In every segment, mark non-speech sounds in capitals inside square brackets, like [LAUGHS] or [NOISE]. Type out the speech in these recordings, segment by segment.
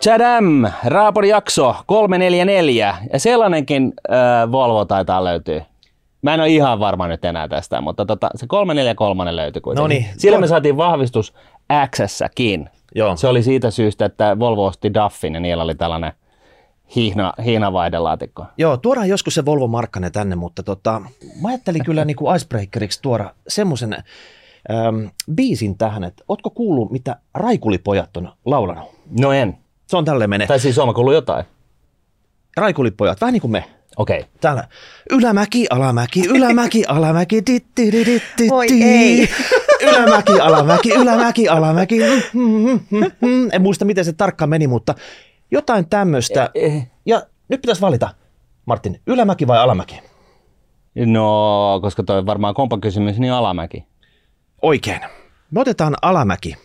Chadam, Raapon jakso 344 ja sellainenkin äh, Volvo taitaa löytyä. Mä en ole ihan varma nyt enää tästä, mutta tota, se 343 löytyi kuitenkin. Noniin. Sillä me saatiin vahvistus X-säkin. Joo. Se oli siitä syystä, että Volvo osti Duffin ja niillä oli tällainen hihna, hihnavaidelaatikko. Joo, tuodaan joskus se Volvo Markkanen tänne, mutta tota, mä ajattelin kyllä niin kuin icebreakeriksi tuoda semmoisen biisin tähän, että ootko kuullut, mitä Raikulipojat on laulanut? No en. Se on tälle menee. Tai siis on kuullut jotain. Raikulipojat, vähän niin kuin me. Okei. Okay. Täällä ylämäki, alamäki, ylämäki, [LAUGHS] alamäki, ditti, ditti, ditti. Voi ei. [LAUGHS] Ylämäki, alamäki, ylämäki, alamäki. Mm, mm, mm, mm. En muista, miten se tarkkaan meni, mutta jotain tämmöistä. Eh, Ja nyt pitäisi valita, Martin, ylämäki vai alamäki? No, koska toi varmaan kompa kysymys, niin alamäki. Oikein. Me otetaan alamäki.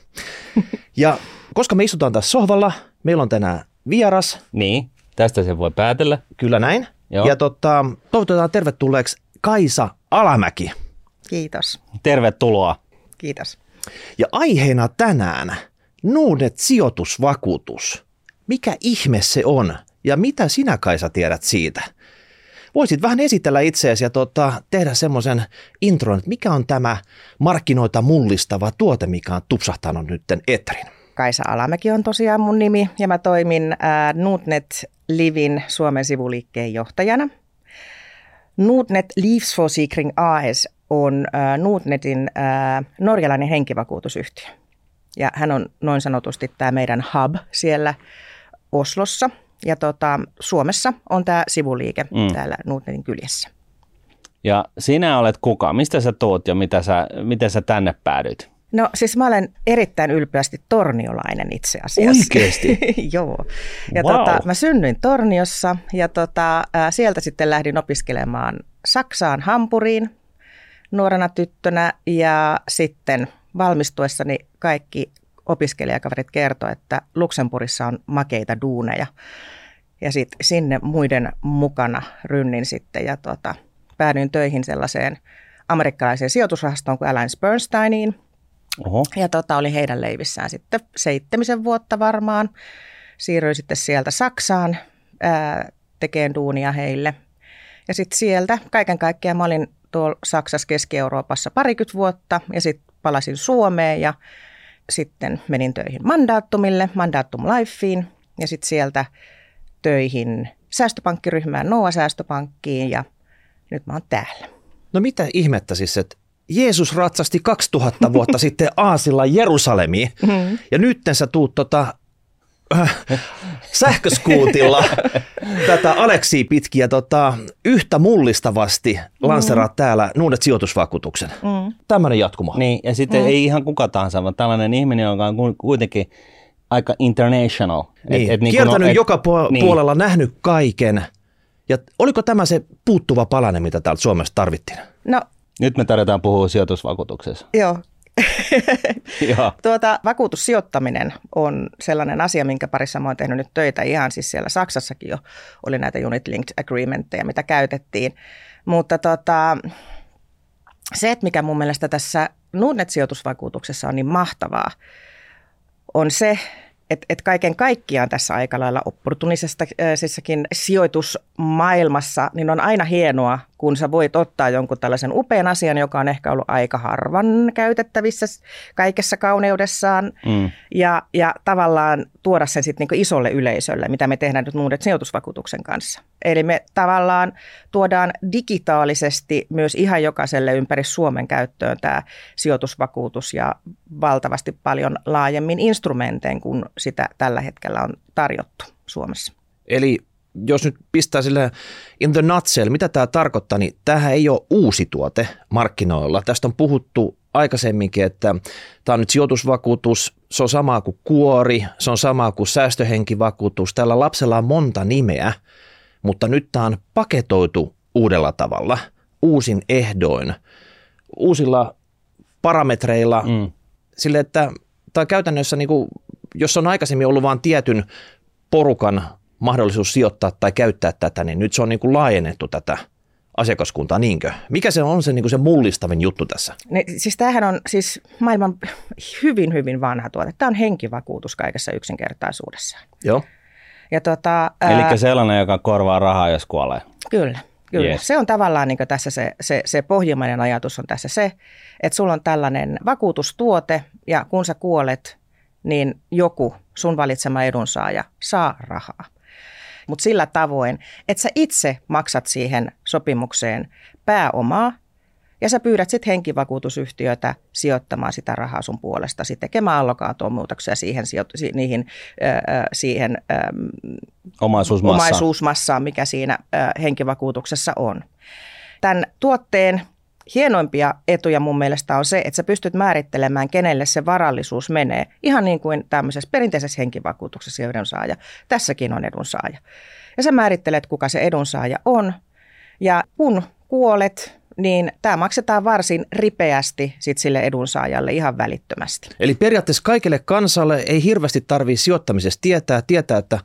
[LAUGHS] Ja koska me istutaan tässä sohvalla, meillä on tänään vieras, Niin, tästä se voi päätellä. kyllä näin. Joo. Ja tota, toivotetaan tervetulleeksi Kaisa Alamäki. Kiitos. Tervetuloa. Kiitos. Ja aiheena tänään Nuudet sijoitusvakuutus. Mikä ihme se on ja mitä sinä Kaisa tiedät siitä? Voisit vähän esitellä itseäsi ja tota, tehdä semmoisen intron, että mikä on tämä markkinoita mullistava tuote, mikä on tupsahtanut nytten Etrin. Kaisa Alamäki on tosiaan mun nimi ja mä toimin äh, Nordnet Livin Suomen sivuliikkeen johtajana. Nordnet Livsforsikring AS on äh, Nordnetin äh, norjalainen henkivakuutusyhtiö. Ja hän on noin sanotusti tämä meidän hub siellä Oslossa. Ja tota, Suomessa on tämä sivuliike Mm. täällä Nordnetin kyljessä. Ja sinä olet kuka? Mistä sä tuut ja mitä sä, miten sä tänne päädyit? No siis mä olen erittäin ylpeästi torniolainen itse asiassa. Oikeesti? [LAUGHS] Joo. Ja Wow. tota, mä synnyin Torniossa ja tota, ää, sieltä sitten lähdin opiskelemaan Saksaan Hampuriin nuorena tyttönä ja sitten valmistuessani kaikki opiskelijakaverit kertoi, että Luxemburgissa on makeita duuneja. Ja sitten sinne muiden mukana rynnin sitten ja tota, päädyin töihin sellaiseen amerikkalaiseen sijoitusrahastoon kuin Alliance Bernsteiniin. Oho. Ja tota, oli heidän leivissään sitten seitsemisen vuotta varmaan. Siirryin sitten sieltä Saksaan ää, tekemään duunia heille. Ja sitten sieltä kaiken kaikkiaan mä olin tuolla Saksassa Keski-Euroopassa parikymmentä vuotta ja sitten palasin Suomeen ja sitten menin töihin Mandaattumille, Mandaattum Lifeen ja sitten sieltä töihin säästöpankkiryhmään Noa Säästöpankkiin ja nyt mä oon täällä. No mitä ihmettä siis, että Jeesus ratsasti 2000 vuotta [LAUGHS] sitten Aasilla Jerusalemiin Mm. ja nyt sä tuut tota, äh, sähköskuutilla tätä Aleksia pitkiä tota, yhtä mullistavasti lanseraat täällä Nuudet sijoitusvakuutuksen. Mm. Tämmöinen jatkuma. Niin, ja sitten mm. ei ihan kuka tahansa, vaan tällainen ihminen, joka on ku- kuitenkin aika international. Niin, niinku kiertänyt no- joka puol- niin. puolella, nähnyt kaiken. Ja oliko tämä se puuttuva palanen, mitä täältä Suomessa tarvittiin? No Nyt me tarjotaan puhua sijoitusvakuutuksessa. joo, [LAUGHS] Joo. Tuota, vakuutussijoittaminen on sellainen asia, minkä parissa mä oon tehnyt nyt töitä. Ihan siis siellä Saksassakin jo oli näitä unit linked agreementteja, mitä käytettiin. Mutta tota, se, että mikä mun mielestä tässä Nordnet-sijoitusvakuutuksessa on niin mahtavaa, on se, että, että kaiken kaikkiaan tässä aika lailla opportunisessakin sijoitusmaailmassa, niin on aina hienoa, kun sä voit ottaa jonkun tällaisen upean asian, joka on ehkä ollut aika harvan käytettävissä kaikessa kauneudessaan, Mm. ja, ja tavallaan tuoda sen sitten niinku isolle yleisölle, mitä me tehdään nyt Nuudet sijoitusvakuutuksen kanssa. Eli me tavallaan tuodaan digitaalisesti myös ihan jokaiselle ympäri Suomen käyttöön tämä sijoitusvakuutus ja valtavasti paljon laajemmin instrumentein kuin sitä tällä hetkellä on tarjottu Suomessa. Eli jos nyt pistää sille in the nutshell, mitä tämä tarkoittaa, niin tämähän ei ole uusi tuote markkinoilla. Tästä on puhuttu aikaisemminkin, että tämä on nyt sijoitusvakuutus, se on sama kuin kuori, se on sama kuin säästöhenkivakuutus. Tällä lapsella on monta nimeä, mutta nyt tämä on paketoitu uudella tavalla, uusin ehdoin, uusilla parametreilla, Mm. sille, että tämä käytännössä, niin kuin, jos on aikaisemmin ollut vain tietyn porukan mahdollisuus sijoittaa tai käyttää tätä, niin nyt se on niin kuin laajennettu tätä asiakaskuntaa, niinkö? Mikä se on se, niin kuin se mullistavin juttu tässä? Ne, siis tämähän on siis maailman hyvin, hyvin vanha tuote. Tämä on henkivakuutus kaikessa yksinkertaisuudessaan. Joo. Ja tota, Eli sellainen, joka korvaa rahaa, jos kuolee. Kyllä. Kyllä. Yes. Se on tavallaan niin tässä se, se, se pohjimmainen ajatus on tässä se, että sulla on tällainen vakuutustuote ja kun sä kuolet, niin joku sun valitsema edunsaaja saa rahaa. Mutta sillä tavoin, että sä itse maksat siihen sopimukseen pääomaa ja sä pyydät sitten henkivakuutusyhtiötä sijoittamaan sitä rahaa sun puolesta, sitten tekemään allokaatoon muutoksia siihen, niihin, äh, siihen äh, omaisuusmassaan. omaisuusmassaan, mikä siinä äh, henkivakuutuksessa on. Tämän tuotteen hienoimpia etuja mun mielestä on se, että sä pystyt määrittelemään, kenelle se varallisuus menee. Ihan niin kuin tämmöisessä perinteisessä henkivakuutuksessa edunsaaja. Tässäkin on edunsaaja. Ja sä määrittelet, kuka se edunsaaja on. Ja kun kuolet, niin tämä maksetaan varsin ripeästi sit sille edunsaajalle ihan välittömästi. Eli periaatteessa kaikille kansalle ei hirveästi tarvitse sijoittamisesta tietää, tietää, että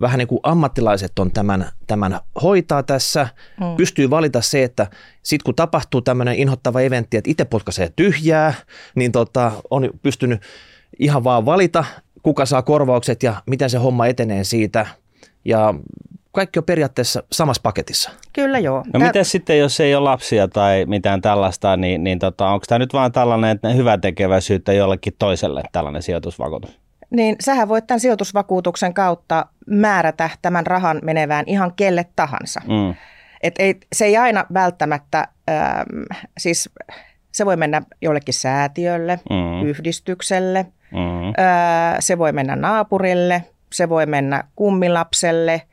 vähän niin kuin ammattilaiset on tämän, tämän hoitaa tässä, mm. pystyy valita se, että sitten kun tapahtuu tämmöinen inhottava eventti, että itse potkaisee tyhjää, niin tota, on pystynyt ihan vaan valita, kuka saa korvaukset ja miten se homma etenee siitä. Ja kaikki on periaatteessa samassa paketissa. Kyllä joo. No Tää... miten sitten, jos ei ole lapsia tai mitään tällaista, niin, niin tota, onko tämä nyt vain tällainen hyvä tekeväisyyttä jollekin toiselle tällainen sijoitusvakuutus? Niin sähän voit tämän sijoitusvakuutuksen kautta määrätä tämän rahan menevään ihan kelle tahansa. Mm. Et ei, se ei aina välttämättä, ähm, siis se voi mennä jollekin säätiölle, mm. yhdistykselle, mm. Äh, se voi mennä naapurille, se voi mennä kummilapselle –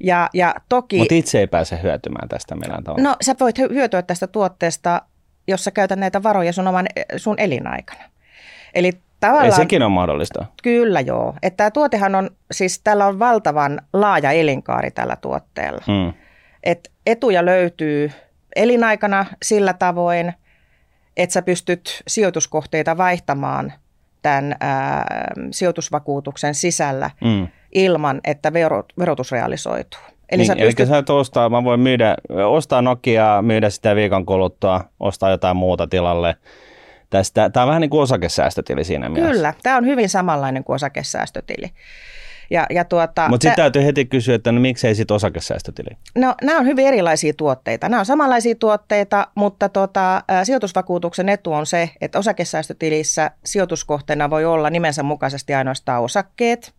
ja, ja toki... Mutta itse ei pääse hyötymään tästä millään tavalla. No sä voit hyötyä tästä tuotteesta, jos sä käytät näitä varoja sun, oman, sun elinaikana. Eli tavallaan... Ei sekin on mahdollista. Kyllä joo. Että tämä tuotehan on, siis tällä on valtavan laaja elinkaari tällä tuotteella. Hmm. Et etuja löytyy elinaikana sillä tavoin, että sä pystyt sijoituskohteita vaihtamaan tämän ää, sijoitusvakuutuksen sisällä. Hmm ilman, että verotus realisoituu. Eli, niin, sä pystyt... eli sä et ostaa, mä voin myydä, ostaa Nokiaa, myydä sitä viikon kuluttua, ostaa jotain muuta tilalle. Tästä, tämä on vähän niin kuin osakesäästötili siinä mielessä. Kyllä, tämä on hyvin samanlainen kuin osakesäästötili. Ja, ja tuota, Mutta sitten täytyy heti kysyä, että no miksei sitten osakesäästötili? No nämä on hyvin erilaisia tuotteita. Nämä on samanlaisia tuotteita, mutta tuota, sijoitusvakuutuksen etu on se, että osakesäästötilissä sijoituskohteena voi olla nimensä mukaisesti ainoastaan osakkeet –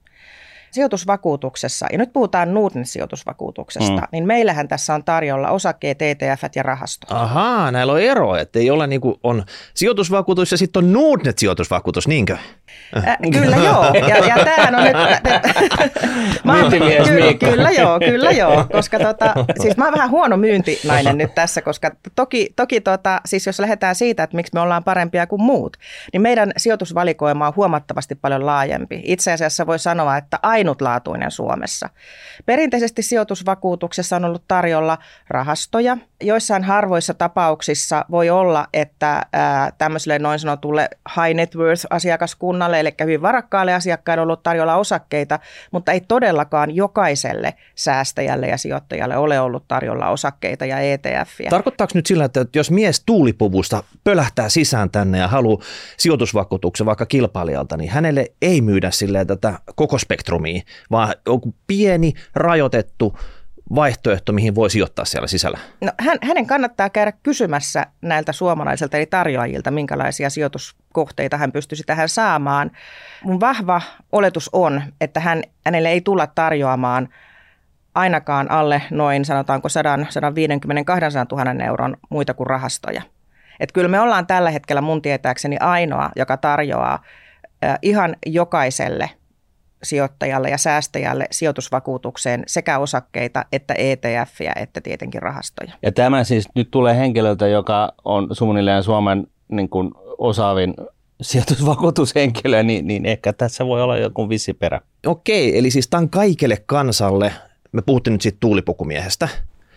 sijoitusvakuutuksessa, ja nyt puhutaan Nordnet sijoitusvakuutuksesta, mm. niin meillähän tässä on tarjolla osakkeet, ETF ja rahastot. Ahaa, näillä on ero, että ei ole niin kuin on sijoitusvakuutus ja sitten on Nordnet sijoitusvakuutus, niinkö? Äh, kyllä joo, ja, ja tämähän on nyt... [LAUGHS] mä oon, kyllä, kyllä joo, kyllä joo, koska tota, siis mä oon vähän huono myyntinainen nyt tässä, koska toki, toki tota, siis jos lähdetään siitä, että miksi me ollaan parempia kuin muut, niin meidän sijoitusvalikoima on huomattavasti paljon laajempi. Itse asiassa voi sanoa, että ainutlaatuinen Suomessa. Perinteisesti sijoitusvakuutuksessa on ollut tarjolla rahastoja. Joissain harvoissa tapauksissa voi olla, että ää, tämmöiselle noin sanotulle high net worth asiakaskunnalle, eli hyvin varakkaalle asiakkaille on ollut tarjolla osakkeita, mutta ei todellakaan jokaiselle säästäjälle ja sijoittajalle ole ollut tarjolla osakkeita ja ETFiä. Tarkoittaako nyt sillä, että jos mies tuulipuvusta pölähtää sisään tänne ja haluaa sijoitusvakuutuksen vaikka kilpailijalta, niin hänelle ei myydä silleen tätä koko spektrumia toimii, vaan joku pieni, rajoitettu vaihtoehto, mihin voi sijoittaa siellä sisällä? No, hän, hänen kannattaa käydä kysymässä näiltä suomalaisilta eli tarjoajilta, minkälaisia sijoituskohteita hän pystyisi tähän saamaan. Mun vahva oletus on, että hän, hänelle ei tulla tarjoamaan ainakaan alle noin sanotaanko 100, 150 200 000 euron muita kuin rahastoja. Et kyllä me ollaan tällä hetkellä mun tietääkseni ainoa, joka tarjoaa ihan jokaiselle sijoittajalle ja säästäjälle sijoitusvakuutukseen sekä osakkeita että ETFiä että tietenkin rahastoja. Ja tämä siis nyt tulee henkilöltä, joka on suunnilleen Suomen niin kuin osaavin sijoitusvakuutushenkilö, niin, niin ehkä tässä voi olla joku vissi perä. Okei, eli siis tämän kaikille kansalle, me puhuttiin nyt siitä tuulipukumiehestä,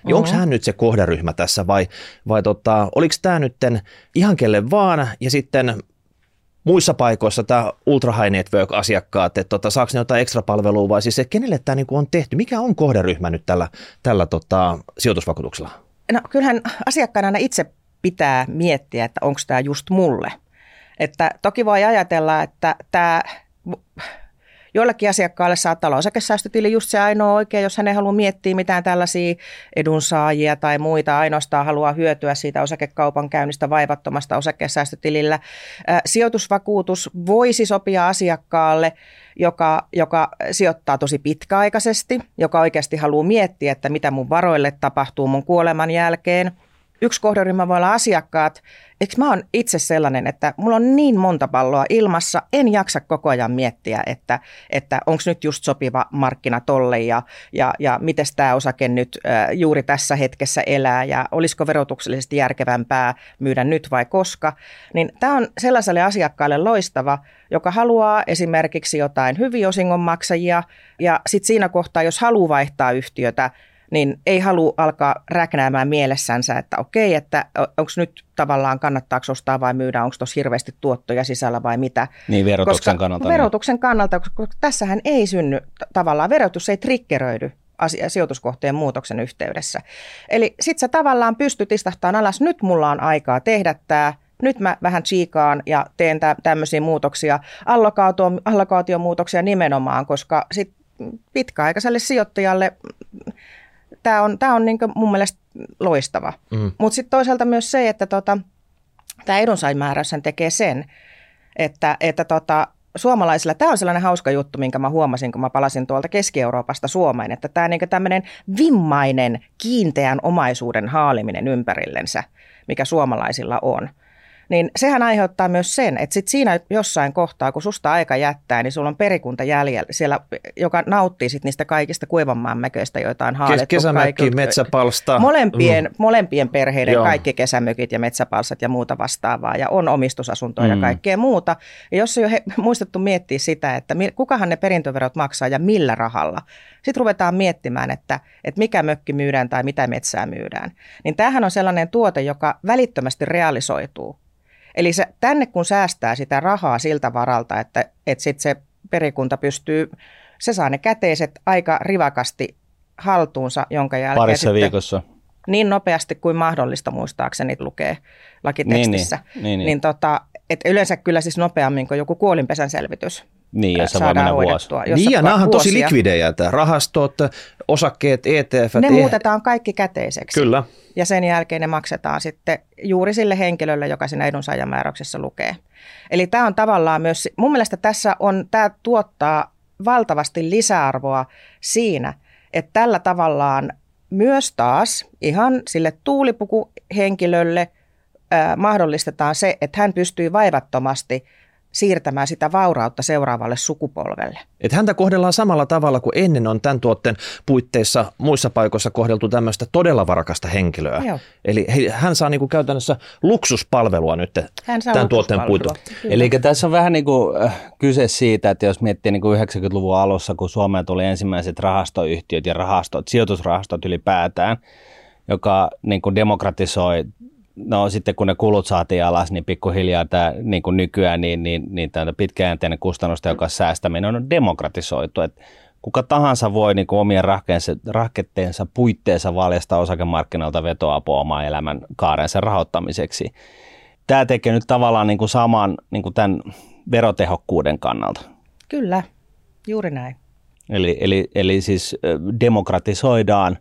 ja onko hän nyt se kohderyhmä tässä vai, vai tota, oliko tämä nyt ihan kelle vaan ja sitten muissa paikoissa tämä ultra high network-asiakkaat, että tota, saako ne jotain ekstra palvelua vai siis, että kenelle tämä niinku on tehty? Mikä on kohderyhmä nyt tällä, tällä tota, sijoitusvakuutuksella? no kyllähän asiakkaana aina itse pitää miettiä, että onko tämä just mulle. Että toki voi ajatella, että tämä Joillekin asiakkaalle saattaa olla osakesäästötili just se ainoa oikea, jos hän ei halua miettiä mitään tällaisia edunsaajia tai muita, ainoastaan haluaa hyötyä siitä osakekaupan käynnistä vaivattomasta osakesäästötilillä. Sijoitusvakuutus voisi sopia asiakkaalle, joka, joka sijoittaa tosi pitkäaikaisesti, joka oikeasti haluaa miettiä, että mitä mun varoille tapahtuu mun kuoleman jälkeen – yksi kohderyhmä voi olla asiakkaat. Eikö mä oon itse sellainen, että mulla on niin monta palloa ilmassa, en jaksa koko ajan miettiä, että, että onko nyt just sopiva markkina tolle ja, ja, ja miten tämä osake nyt äh, juuri tässä hetkessä elää ja olisiko verotuksellisesti järkevämpää myydä nyt vai koska. Niin tämä on sellaiselle asiakkaalle loistava, joka haluaa esimerkiksi jotain hyviä osingonmaksajia ja sitten siinä kohtaa, jos haluaa vaihtaa yhtiötä, niin ei halua alkaa räknäämään mielessänsä, että okei, että onko nyt tavallaan kannattaako ostaa vai myydä, onko tuossa hirveästi tuottoja sisällä vai mitä. Niin verotuksen koska kannalta. Niin. Verotuksen kannalta, koska tässähän ei synny tavallaan, verotus ei triggeröidy asia, sijoituskohteen muutoksen yhteydessä. Eli sit sä tavallaan pystyt istahtamaan alas, nyt mulla on aikaa tehdä tämä, nyt mä vähän tsiikaan ja teen tä, tämmöisiä muutoksia, allokaatio, allokaatiomuutoksia nimenomaan, koska sit pitkäaikaiselle sijoittajalle tämä on, tämä on niin mun mielestä loistava. Mm. Mutta sitten toisaalta myös se, että tota, tämä edunsaimääräys tekee sen, että, että tota, suomalaisilla, tämä on sellainen hauska juttu, minkä mä huomasin, kun mä palasin tuolta Keski-Euroopasta Suomeen, että tämä niin tämmöinen vimmainen kiinteän omaisuuden haaliminen ympärillensä, mikä suomalaisilla on – niin sehän aiheuttaa myös sen, että sit siinä jossain kohtaa, kun susta aika jättää, niin sulla on perikunta jäljellä, siellä, joka nauttii sit niistä kaikista kuivanmaan mäköistä, joita on haalittu. Kesämökki, metsäpalsta. Molempien, mm. molempien perheiden Joo. kaikki kesämökit ja metsäpalsat ja muuta vastaavaa, ja on omistusasuntoja mm. ja kaikkea muuta. Ja jos ei ole muistettu miettiä sitä, että kukahan ne perintöverot maksaa ja millä rahalla, sitten ruvetaan miettimään, että, että mikä mökki myydään tai mitä metsää myydään. Niin tämähän on sellainen tuote, joka välittömästi realisoituu. Eli se, tänne kun säästää sitä rahaa siltä varalta, että, että sitten se perikunta pystyy, se saa ne käteiset aika rivakasti haltuunsa, jonka jälkeen Parissa sitten, viikossa. Niin nopeasti kuin mahdollista muistaakseni lukee lakitekstissä. Niin, niin, niin, niin. niin tota, et yleensä kyllä siis nopeammin kuin joku kuolinpesän selvitys. Niin, ja se voi mennä vuosi. Niin, ja nämä on tosi likvidejä, että rahastot, osakkeet, ETF. Ne e- muutetaan kaikki käteiseksi. Kyllä. Ja sen jälkeen ne maksetaan sitten juuri sille henkilölle, joka siinä edunsaajamääräyksessä lukee. Eli tämä on tavallaan myös, mun mielestä tässä on, tämä tuottaa valtavasti lisäarvoa siinä, että tällä tavallaan myös taas ihan sille tuulipukuhenkilölle ää, mahdollistetaan se, että hän pystyy vaivattomasti – siirtämään sitä vaurautta seuraavalle sukupolvelle. Et häntä kohdellaan samalla tavalla kuin ennen on tämän tuotteen puitteissa muissa paikoissa kohdeltu tämmöistä todella varakasta henkilöä. Joo. Eli hän saa niinku käytännössä luksuspalvelua nyt hän saa tämän tuotteen puitteissa. Eli tässä on vähän niinku äh, kyse siitä, että jos miettii niinku 90-luvun alussa, kun Suomeen tuli ensimmäiset rahastoyhtiöt ja rahastot, sijoitusrahastot ylipäätään, joka niin kuin demokratisoi no sitten kun ne kulut saatiin alas, niin pikkuhiljaa tämä niin kuin nykyään niin, niin, niin tämä pitkäjänteinen kustannustehokas säästäminen on demokratisoitu. Et kuka tahansa voi niin kuin omien rahketteensa puitteissa valjastaa osakemarkkinoilta vetoapua oman elämän kaarensa rahoittamiseksi. Tämä tekee nyt tavallaan niin kuin saman niin kuin tämän verotehokkuuden kannalta. Kyllä, juuri näin. Eli, eli, eli siis demokratisoidaan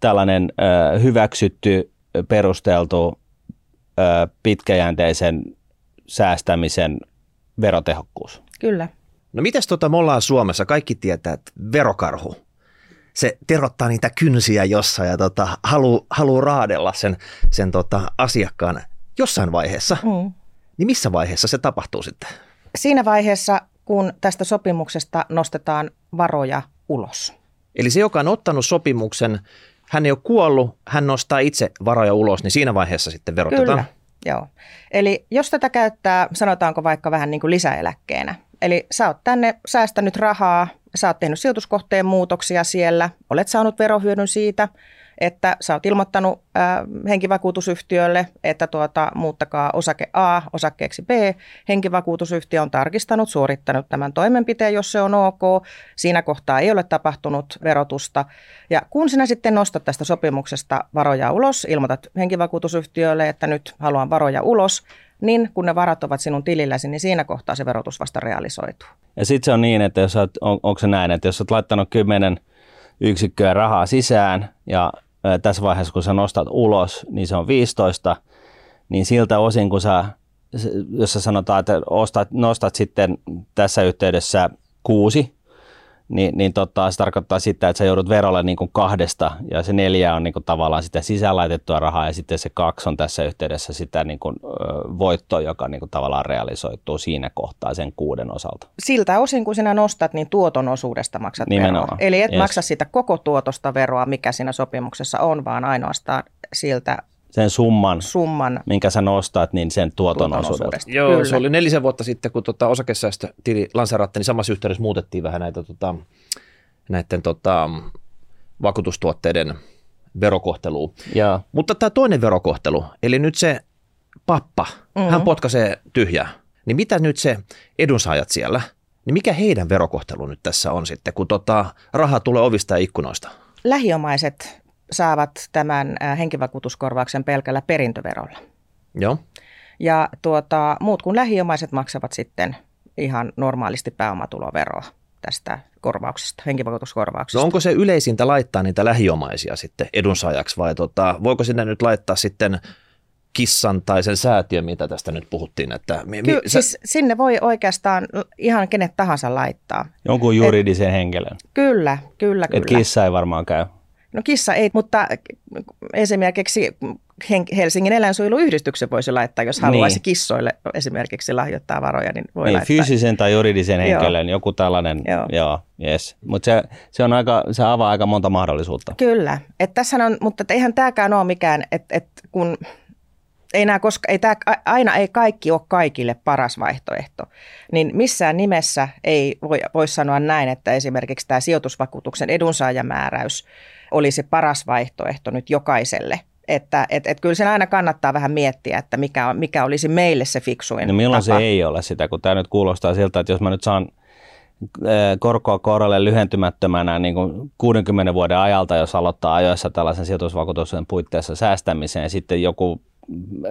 tällainen ö, hyväksytty perusteltu ö, pitkäjänteisen säästämisen verotehokkuus. Kyllä. No mitäs tota, me ollaan Suomessa, kaikki tietää, että verokarhu, se terottaa niitä kynsiä jossain ja tota, haluaa haluu raadella sen, sen tota, asiakkaan jossain vaiheessa. Mm. Niin missä vaiheessa se tapahtuu sitten? Siinä vaiheessa, kun tästä sopimuksesta nostetaan varoja ulos. Eli se, joka on ottanut sopimuksen hän ei ole kuollut, hän nostaa itse varoja ulos, niin siinä vaiheessa sitten verotetaan. Kyllä, joo. Eli jos tätä käyttää, sanotaanko vaikka vähän niin kuin lisäeläkkeenä, eli sä oot tänne säästänyt rahaa, sä oot tehnyt sijoituskohteen muutoksia siellä, olet saanut verohyödyn siitä, että sä oot ilmoittanut äh, henkivakuutusyhtiölle, että tuota, muuttakaa osake A osakkeeksi B. Henkivakuutusyhtiö on tarkistanut, suorittanut tämän toimenpiteen, jos se on ok. Siinä kohtaa ei ole tapahtunut verotusta. Ja kun sinä sitten nostat tästä sopimuksesta varoja ulos, ilmoitat henkivakuutusyhtiölle, että nyt haluan varoja ulos, niin kun ne varat ovat sinun tililläsi, niin siinä kohtaa se verotus vasta realisoituu. Ja sitten se on niin, että jos olet, on, onko se näin, että jos olet laittanut 10 yksikköä rahaa sisään ja tässä vaiheessa kun sä nostat ulos, niin se on 15, niin siltä osin kun sä, jos sä sanotaan, että ostat, nostat sitten tässä yhteydessä kuusi, niin, niin tota, se tarkoittaa sitä, että sä joudut verolle niin kuin kahdesta ja se neljä on niin kuin tavallaan sitä sisälaitettua rahaa ja sitten se kaksi on tässä yhteydessä sitä niin kuin, voittoa, joka niin kuin tavallaan realisoituu siinä kohtaa sen kuuden osalta. Siltä osin, kun sinä nostat, niin tuoton osuudesta maksat Nimenomaan. veroa. Eli et Yes. maksa sitä koko tuotosta veroa, mikä siinä sopimuksessa on, vaan ainoastaan siltä Sen summan, summan minkä sä nostat, niin sen tuoton, tuoton osuudelta. osuudesta. Joo, Kyllä. se oli nelisen vuotta sitten, kun tota osakesäästötili lanseerattiin, niin samassa yhteydessä muutettiin vähän näitä tota, näiden tota, vakuutustuotteiden verokohtelua. Joo. Mutta tämä toinen verokohtelu, eli nyt se pappa, mm-hmm. hän potkaisee tyhjää, niin mitä nyt se edunsaajat siellä, niin mikä heidän verokohtelu nyt tässä on sitten, kun tota, raha tulee ovista ja ikkunoista? Lähiomaiset saavat tämän äh, henkivakuutuskorvauksen pelkällä perintöverolla. Joo. Ja tuota, muut kuin lähiomaiset maksavat sitten ihan normaalisti pääomatuloveroa tästä korvauksesta, henkivakuutuskorvauksesta. No onko se yleisintä laittaa niitä lähiomaisia sitten edunsaajaksi vai tota, voiko sinne nyt laittaa sitten kissan tai sen säätiön, mitä tästä nyt puhuttiin? Että mi, mi, Ky- sä- siis sinne voi oikeastaan ihan kenet tahansa laittaa. Jonkun juridisen henkilön. Kyllä, kyllä, Et kyllä. kissa ei varmaan käy. No kissa ei, mutta esimerkiksi Helsingin eläinsuojeluyhdistyksen voisi laittaa, jos haluaisi Niin. kissoille esimerkiksi lahjoittaa varoja, niin voi Niin, laittaa. fyysisen tai juridisen Joo. henkilön, joku tällainen, Joo. joo, yes. Mutta se, se, on aika, se avaa aika monta mahdollisuutta. Kyllä, että tässä on, mutta et eihän tämäkään ole mikään, että et kun ei nämä koska, ei tää, aina ei kaikki ole kaikille paras vaihtoehto, niin missään nimessä ei voi, voi sanoa näin, että esimerkiksi tämä sijoitusvakuutuksen edunsaajamääräys olisi paras vaihtoehto nyt jokaiselle. Että et, et kyllä sen aina kannattaa vähän miettiä, että mikä, on, mikä olisi meille se fiksuin No milloin tapa. se ei ole sitä, kun tämä nyt kuulostaa siltä, että jos mä nyt saan äh, korkoa korolle lyhentymättömänä niin kuin 60 vuoden ajalta, jos aloittaa ajoissa tällaisen sijoitusvakuutuksen puitteissa säästämiseen, ja sitten joku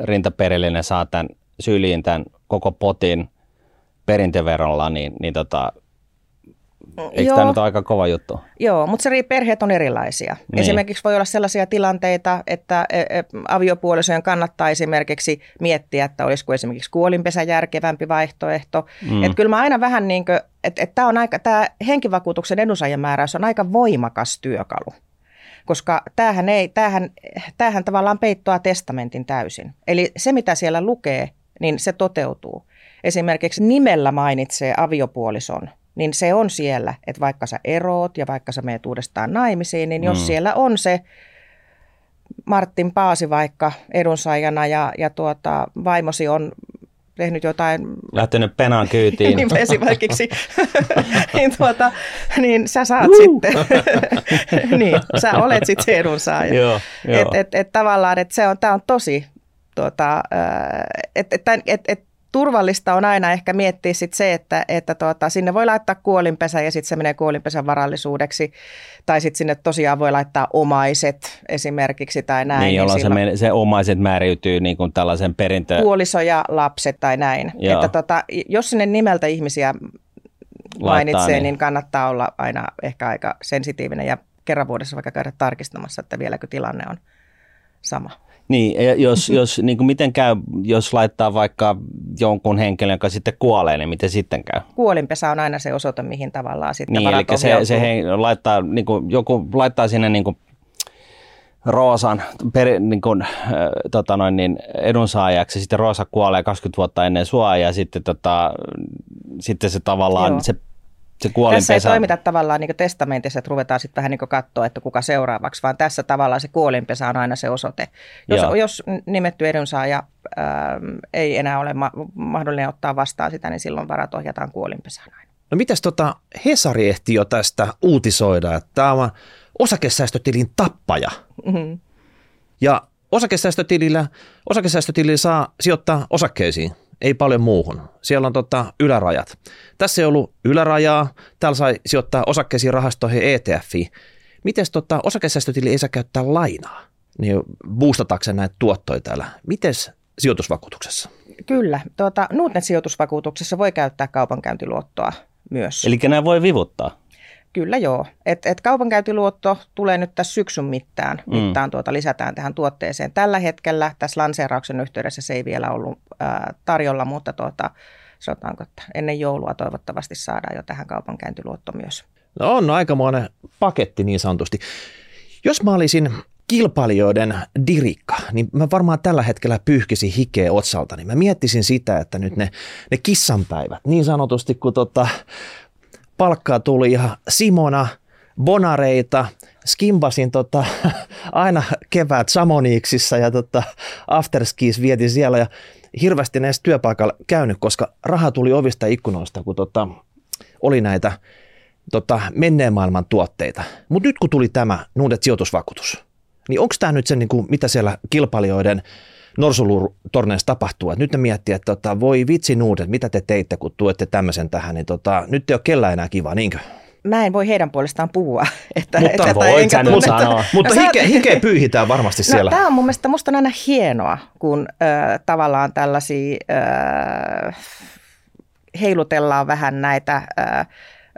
rintaperillinen saa tämän syliin tämän koko potin perintöverolla, niin, niin tota, eikö Joo. tämä nyt aika kova juttu? Joo, mutta se perheet on erilaisia. Niin. Esimerkiksi voi olla sellaisia tilanteita, että e, e, aviopuolisojen kannattaa esimerkiksi miettiä, että olisiko esimerkiksi kuolinpesä järkevämpi vaihtoehto. Mm. Että kyllä mä aina vähän niin kuin, että, että tämä, on aika, tämä henkivakuutuksen edunsaajamääräys on aika voimakas työkalu. Koska tämähän, ei, tämähän, tämähän tavallaan peittoaa testamentin täysin. Eli se, mitä siellä lukee, niin se toteutuu. Esimerkiksi nimellä mainitsee aviopuolison, niin se on siellä, että vaikka sä eroot ja vaikka sä meet uudestaan naimisiin, niin jos Mm. siellä on se Martin Paasi vaikka edunsaajana ja, ja tuota, vaimosi on tehnyt jotain Lähtenyt penaan kyytiin. [LAUGHS] niin esimerkiksi, [LAUGHS] niin, tuota, niin sä saat sitten, [LAUGHS] niin, sä olet sitten se edunsaaja. Joo, joo. Et, et, et tavallaan, että se on, tämä on tosi, tuota, että et, et, et, turvallista on aina ehkä miettiä sit se, että, että tuota, sinne voi laittaa kuolinpesä ja sitten se menee kuolinpesän varallisuudellisuudeksi. Tai sitten sinne tosiaan voi laittaa omaiset esimerkiksi tai näin. niin, jolloin se, silloin- men- se omaiset määräytyy niin kuin tällaisen perintö... puoliso ja lapset tai näin. Joo. Että tota, jos sinne nimeltä ihmisiä mainitsee, niin. niin. niin kannattaa olla aina ehkä aika sensitiivinen ja kerran vuodessa vaikka käydä tarkistamassa, että vieläkö tilanne on sama. Niin, jos, jos niin kuin miten käy, jos laittaa vaikka jonkun henkilön, joka sitten kuolee, niin miten sitten käy? Kuolinpesä on aina se osoite, mihin tavallaan sitten Niin, eli se, se he, laittaa, niin kuin, joku laittaa sinne niin kuin Roosan per, niin kuin, äh, tota noin, niin edunsaajaksi, sitten Roosa kuolee 20 vuotta ennen sua ja sitten, tota, sitten se tavallaan, Joo. se, se Tässä ei toimita tavallaan niin testamentissa, että ruvetaan sitten vähän niin katsoa, että kuka seuraavaksi, vaan tässä tavallaan se kuolinpesä on aina se osoite. Jos, Joo. jos nimetty edunsaaja ähm, ei enää ole ma- mahdollinen ottaa vastaan sitä, niin silloin varat ohjataan kuolinpesään aina. No mitäs tota Hesari ehti jo tästä uutisoida, että tämä on osakesäästötilin tappaja. Mm-hmm. Ja osakesäästötilillä, osakesäästötilillä saa sijoittaa osakkeisiin, ei paljon muuhun. Siellä on tota ylärajat. Tässä ei ollut ylärajaa, täällä sai sijoittaa osakkeisiin rahastoihin ETFiin. Miten tota, osakesäästötili ei saa käyttää lainaa, niin boostatakseen näitä tuottoja täällä. Miten sijoitusvakuutuksessa? Kyllä. Tuota, Nordnet-sijoitusvakuutuksessa voi käyttää kaupankäyntiluottoa myös. Eli nämä voi vivuttaa? Kyllä joo. Et, et kaupankäyntiluotto tulee nyt tässä syksyn mittaan, mm. mittaan tuota, lisätään tähän tuotteeseen. Tällä hetkellä tässä lanseerauksen yhteydessä se ei vielä ollut ää, tarjolla, mutta tuota, sanotaanko, että ennen joulua toivottavasti saadaan jo tähän kaupankäyntiluotto myös. No on aikamoinen paketti niin sanotusti. Jos mä olisin kilpailijoiden dirikka, niin mä varmaan tällä hetkellä pyyhkisin hikeä otsalta, niin mä miettisin sitä, että nyt ne, ne kissanpäivät, niin sanotusti kun tota, palkkaa tuli ihan Simona, bonareita, skimbasin tota, [LAUGHS] aina kevät Samoniiksissa ja tota, afterskis vietin siellä ja hirveästi näissä työpaikalla käynyt, koska raha tuli ovista ikkunoista, kun tota, oli näitä tota, menneen maailman tuotteita. Mutta nyt kun tuli tämä Nuudet sijoitusvakuutus, niin onko tämä nyt se, niin kuin, mitä siellä kilpailijoiden norsulutorneissa tapahtuu? Et nyt ne miettii, että tota, voi vitsi Nuudet, mitä te teitte, kun tuette tämmöisen tähän, niin tota, nyt ei ole kellään enää kiva, niinkö? mä en voi heidän puolestaan puhua. [LAUGHS] Että, mutta että, voit sä nyt sanoa. Mutta no, hike, hike pyyhitään varmasti no, siellä. Tämä on mun mielestä, musta on aina hienoa, kun äh, tavallaan tällaisia äh, heilutellaan vähän näitä äh,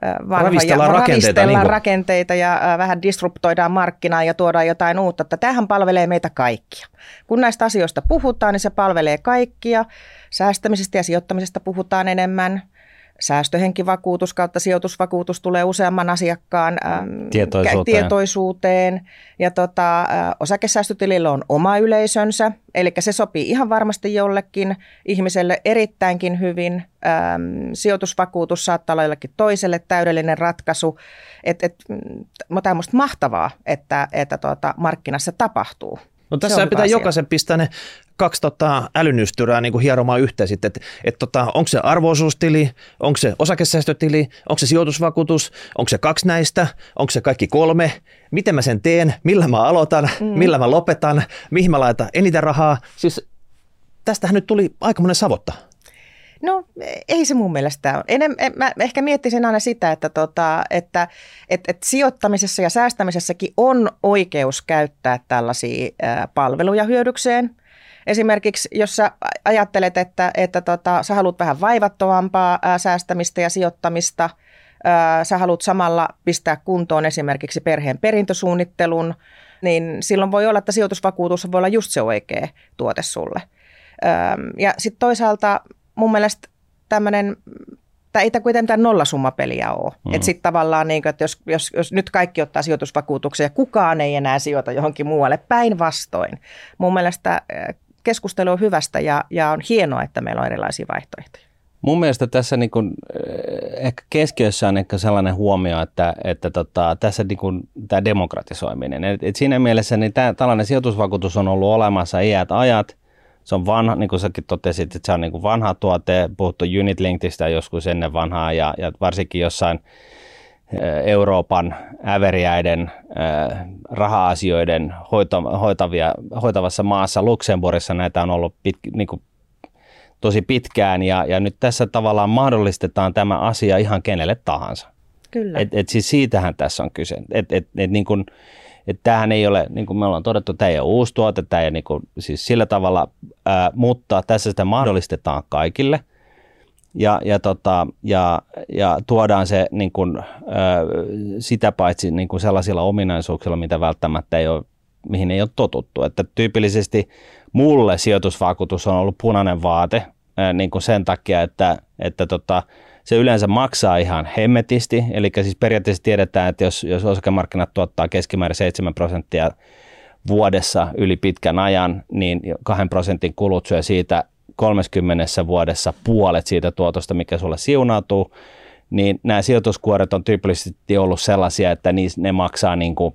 vanhoja, ravistellaan, rakenteita, niin rakenteita ja vähän disruptoidaan markkinaa ja tuodaan jotain uutta. Että tämähän palvelee meitä kaikkia. Kun näistä asioista puhutaan, niin se palvelee kaikkia. Säästämisestä ja sijoittamisesta puhutaan enemmän – säästöhenkivakuutus kautta sijoitusvakuutus tulee useamman asiakkaan äm, tietoisuuteen. tietoisuuteen. Ja tota, ä, osakesäästötilillä on oma yleisönsä, eli se sopii ihan varmasti jollekin ihmiselle erittäinkin hyvin. Äm, sijoitusvakuutus saattaa olla jollekin toiselle täydellinen ratkaisu. Et, et, tämä on minusta mahtavaa, että, että tuota, markkinassa tapahtuu. No tässä pitää asia. jokaisen pistää ne kaksi tota, älynystyrää niin kuin hieromaan yhteen sitten, että et, tota, onko se arvoisuustili, onko se osakesäästötili, onko se sijoitusvakuutus, onko se kaksi näistä, onko se kaikki kolme, miten mä sen teen, millä mä aloitan, mm. millä mä lopetan, mihin mä laitan eniten rahaa. Siis tästähän nyt tuli aikamoinen savotta. No ei se mun mielestä ole. Enem, mä ehkä miettisin aina sitä, että, tota, että et, et sijoittamisessa ja säästämisessäkin on oikeus käyttää tällaisia palveluja hyödykseen. Esimerkiksi jos sä ajattelet, että, että tota, sä haluat vähän vaivattomampaa ää, säästämistä ja sijoittamista, ää, sä haluat samalla pistää kuntoon esimerkiksi perheen perintösuunnittelun, niin silloin voi olla, että sijoitusvakuutus voi olla just se oikea tuote sulle. Ja sitten toisaalta mun mielestä tämmöinen tai ei tämä kuitenkaan nollasummapeliä ole. Mm. Että sitten tavallaan, niin kuin, että jos, jos, jos nyt kaikki ottaa sijoitusvakuutuksia ja kukaan ei enää sijoita johonkin muualle, päinvastoin. Mun mielestä keskustelu on hyvästä ja, ja on hienoa, että meillä on erilaisia vaihtoehtoja. Mun mielestä tässä niin kuin, ehkä keskiössä on ehkä sellainen huomio, että, että tota, tässä niin kuin, tämä demokratisoiminen. Et, et siinä mielessä niin tämä, tällainen sijoitusvakuutus on ollut olemassa iät ajat – se on vanha, niin kuin säkin totesit, että se on niin kuin vanha tuote, puhuttu unit joskus ennen vanhaa ja, ja varsinkin jossain Euroopan äveriäiden raha-asioiden hoitavia, hoitavassa maassa Luxemburgissa näitä on ollut pit, niin kuin tosi pitkään ja, ja nyt tässä tavallaan mahdollistetaan tämä asia ihan kenelle tahansa. Kyllä. Et, et siis siitähän tässä on kyse. Et, et, et niin kuin, että tämähän ei ole, niin kuin me ollaan todettu, tämä ei ole uusi tuote, tämä ei niin kuin, siis sillä tavalla, ää, mutta tässä sitä mahdollistetaan kaikille ja, ja, tota, ja, ja tuodaan se niin kuin, sitä paitsi niin kuin sellaisilla ominaisuuksilla, mitä välttämättä ei ole, mihin ei ole totuttu. Että tyypillisesti mulle sijoitusvakuutus on ollut punainen vaate niin kuin sen takia, että, että tota, se yleensä maksaa ihan hemmetisti, eli siis periaatteessa tiedetään, että jos, jos osakemarkkinat tuottaa keskimäärin 7 prosenttia vuodessa yli pitkän ajan, niin 2 prosentin kulut syö siitä 30 vuodessa puolet siitä tuotosta, mikä sulle siunautuu, niin nämä sijoituskuoret on tyypillisesti ollut sellaisia, että ne maksaa niin kuin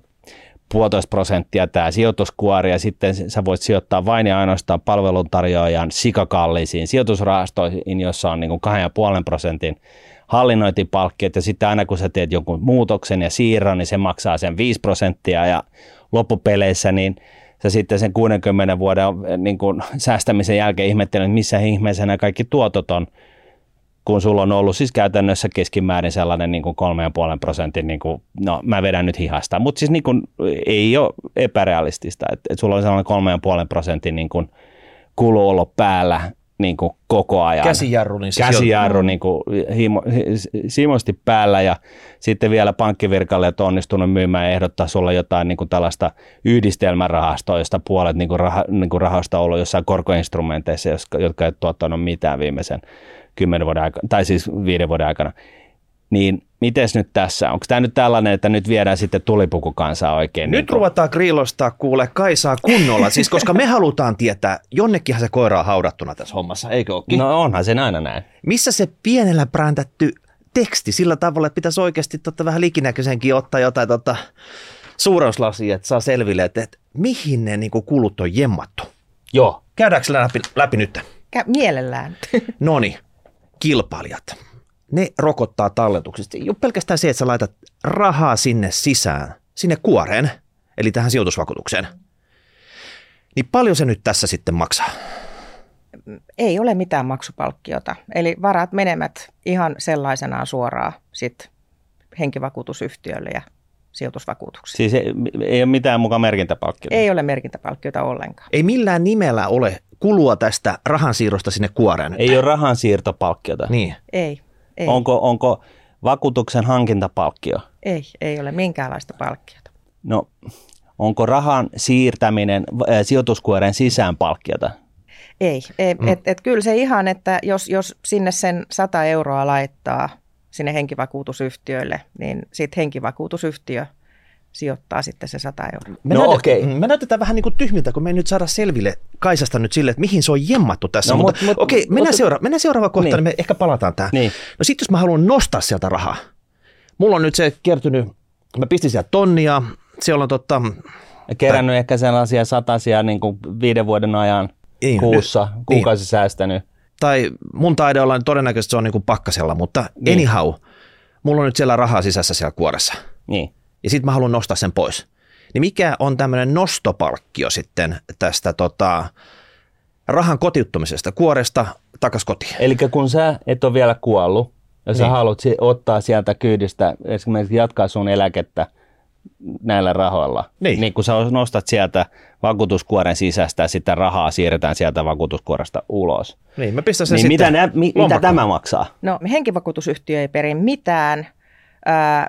puolitoista prosenttia tämä sijoituskuori ja sitten sä voit sijoittaa vain ja ainoastaan palveluntarjoajan sikakallisiin sijoitusrahastoihin, jossa on niin kuin 2,5 prosentin hallinnointipalkkiot ja sitten aina kun sä teet jonkun muutoksen ja siirron, niin se maksaa sen 5 prosenttia ja loppupeleissä niin sä sitten sen 60 vuoden niin kuin säästämisen jälkeen ihmettelen, että missä ihmeessä nämä kaikki tuotot on, kun sulla on ollut siis käytännössä keskimäärin sellainen niin kuin 3,5 prosentin, niin kuin, no mä vedän nyt hihasta, mutta siis niin kuin, ei ole epärealistista, että, että sulla on sellainen 3,5 prosentin niin kuin, kulu ollut päällä niin kuin koko ajan. Käsijarru, niin siis Käsijarru niin kuin himo, simosti päällä ja sitten vielä pankkivirkalle on onnistunut myymään ja ehdottaa sulla jotain niin kuin tällaista yhdistelmärahastoa, josta puolet niin kuin rah, niin kuin rahasta on ollut jossain korkoinstrumenteissa, jotka ei tuottanut mitään viimeisen kymmenen vuoden aikana, tai siis viiden vuoden aikana. Niin miten nyt tässä? Onko tämä nyt tällainen, että nyt viedään sitten tulipukukansaa oikein? Nyt niin kuin... ruvetaan grilostaa kuule Kaisaa kunnolla, siis koska me halutaan tietää, jonnekinhan se koira on haudattuna tässä hommassa, eikö ookin? No onhan sen aina näin. Missä se pienellä präntätty teksti sillä tavalla, että pitäisi oikeasti totta vähän likinäköisenkin ottaa jotain tota, suurauslasia, että saa selville, että, että mihin ne niin kuin kulut on jemmattu. Joo. Käydäänkö läpi, läpi nyt? Kä- mielellään. [LAUGHS] Noni, kilpailijat ne rokottaa talletuksesta. Jo pelkästään se, että sä laitat rahaa sinne sisään, sinne kuoreen, eli tähän sijoitusvakuutukseen. Niin paljon se nyt tässä sitten maksaa? Ei ole mitään maksupalkkiota. Eli varat menemät ihan sellaisenaan suoraan sit henkivakuutusyhtiölle ja sijoitusvakuutuksiin. Siis ei, ei ole mitään mukaan merkintäpalkkiota? Ei ole merkintäpalkkiota ollenkaan. Ei millään nimellä ole kulua tästä rahansiirrosta sinne kuoreen? Ei ole rahansiirtopalkkiota? Niin. Ei. Ei. Onko, onko vakuutuksen hankintapalkkio? Ei, ei ole minkäänlaista palkkiota. No, onko rahan siirtäminen äh, sijoituskuoren sisään palkkiota? Ei, ei mm. et, et kyllä se ihan, että jos, jos sinne sen 100 euroa laittaa sinne henkivakuutusyhtiöille, niin sitten henkivakuutusyhtiö – sijoittaa sitten se 100 euroa. Me, no, näytet, okay. me näytetään vähän niin kuin tyhmiltä, kun me ei nyt saada selville Kaisasta nyt sille, että mihin se on jemmattu tässä. No, mutta mut, okei, okay, mennään, seura- mennään seuraava kohta, niin. niin me ehkä palataan tähän. Niin. No sitten jos mä haluan nostaa sieltä rahaa. Mulla on nyt se kertynyt, mä pistin sieltä tonnia, siellä on totta... Kerännyt tai, ehkä sellaisia satasia niin kuin viiden vuoden ajan niin, kuussa, nyt, kuukausi niin. säästänyt. Tai mun taide olla niin todennäköisesti se on niin kuin pakkasella, mutta niin. anyhow, mulla on nyt siellä rahaa sisässä siellä kuoressa. Niin ja sitten mä haluan nostaa sen pois. Niin mikä on tämmöinen nostopalkkio sitten tästä tota, rahan kotiuttumisesta kuoresta takas kotiin? Eli kun sä et ole vielä kuollut ja niin. sä haluat ottaa sieltä kyydistä, esimerkiksi jatkaa sun eläkettä näillä rahoilla, niin, niin kun sä nostat sieltä vakuutuskuoren sisästä ja sitä rahaa siirretään sieltä vakuutuskuoresta ulos. Niin, mä pistän sen niin mitä, nä, mi, mitä tämä maksaa? No henkivakuutusyhtiö ei peri mitään –